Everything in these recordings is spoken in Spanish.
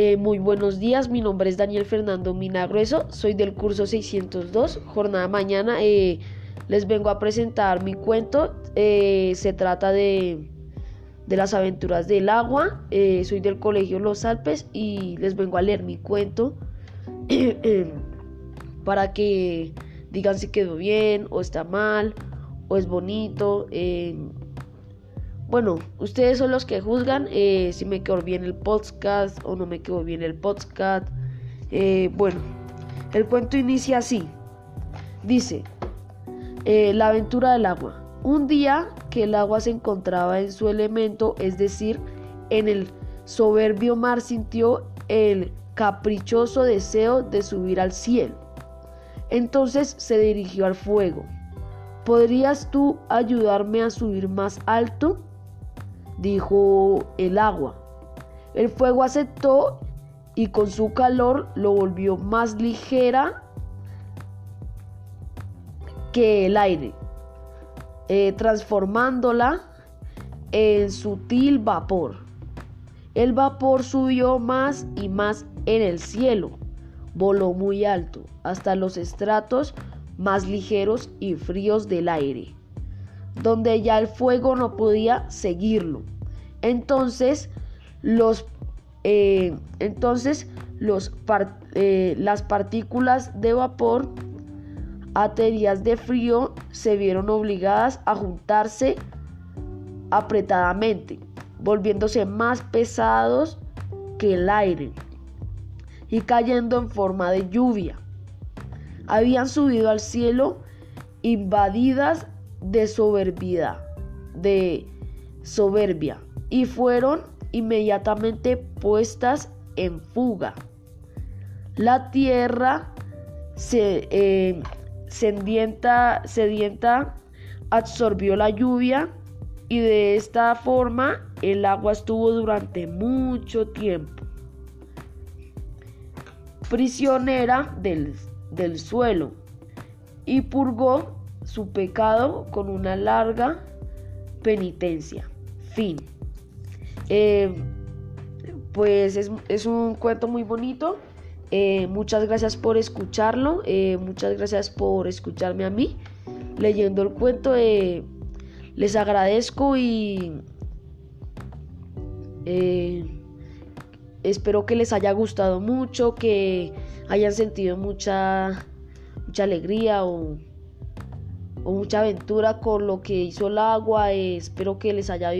Eh, muy buenos días, mi nombre es Daniel Fernando Minagrueso, soy del curso 602, jornada mañana. Eh, les vengo a presentar mi cuento, eh, se trata de, de, las aventuras del agua, soy del colegio Los Alpes y les vengo a leer mi cuento para que digan si quedó bien o está mal o es bonito. Bueno, ustedes son los que juzgan eh, si me quedó bien el podcast o no me quedó bien el podcast. Eh, bueno, el cuento inicia así. Dice, eh, la aventura del agua. Un día que el agua se encontraba en su elemento, es decir, en el soberbio mar, sintió el caprichoso deseo de subir al cielo. Entonces se dirigió al fuego. ¿Podrías tú ayudarme a subir más alto? Dijo el agua. El fuego aceptó y con su calor lo volvió más ligera que el aire, eh, transformándola en sutil vapor. El vapor subió más y más en el cielo, voló muy alto, hasta los estratos más ligeros y fríos del aire donde ya el fuego no podía seguirlo. Entonces, los, eh, entonces los eh, las partículas de vapor aterias de frío se vieron obligadas a juntarse apretadamente, volviéndose más pesados que el aire y cayendo en forma de lluvia. Habían subido al cielo invadidas de soberbia, de soberbia, y fueron inmediatamente puestas en fuga. La tierra eh, sedienta, sedienta absorbió la lluvia y de esta forma el agua estuvo durante mucho tiempo prisionera del, del suelo y purgó su pecado con una larga penitencia. Fin. Eh, pues es, un cuento muy bonito. Eh, muchas gracias por escucharlo. Eh, muchas gracias por escucharme a mí leyendo el cuento. les agradezco y espero que les haya gustado mucho, que hayan sentido mucha, mucha alegría mucha aventura con lo que hizo el agua. Eh, espero que les haya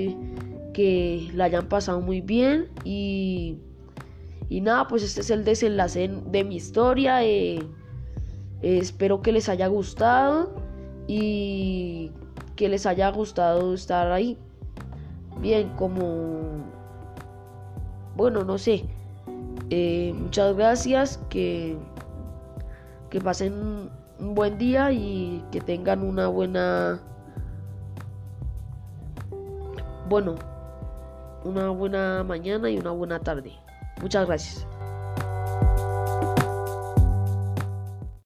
que la hayan pasado muy bien y, y nada, pues este es el desenlace de mi historia. Eh, eh, espero que les haya gustado y que les haya gustado estar ahí. Bien, como bueno, no sé. muchas gracias. Que, que pasen un buen día y que tengan una buena bueno una buena mañana y una buena tarde. Muchas gracias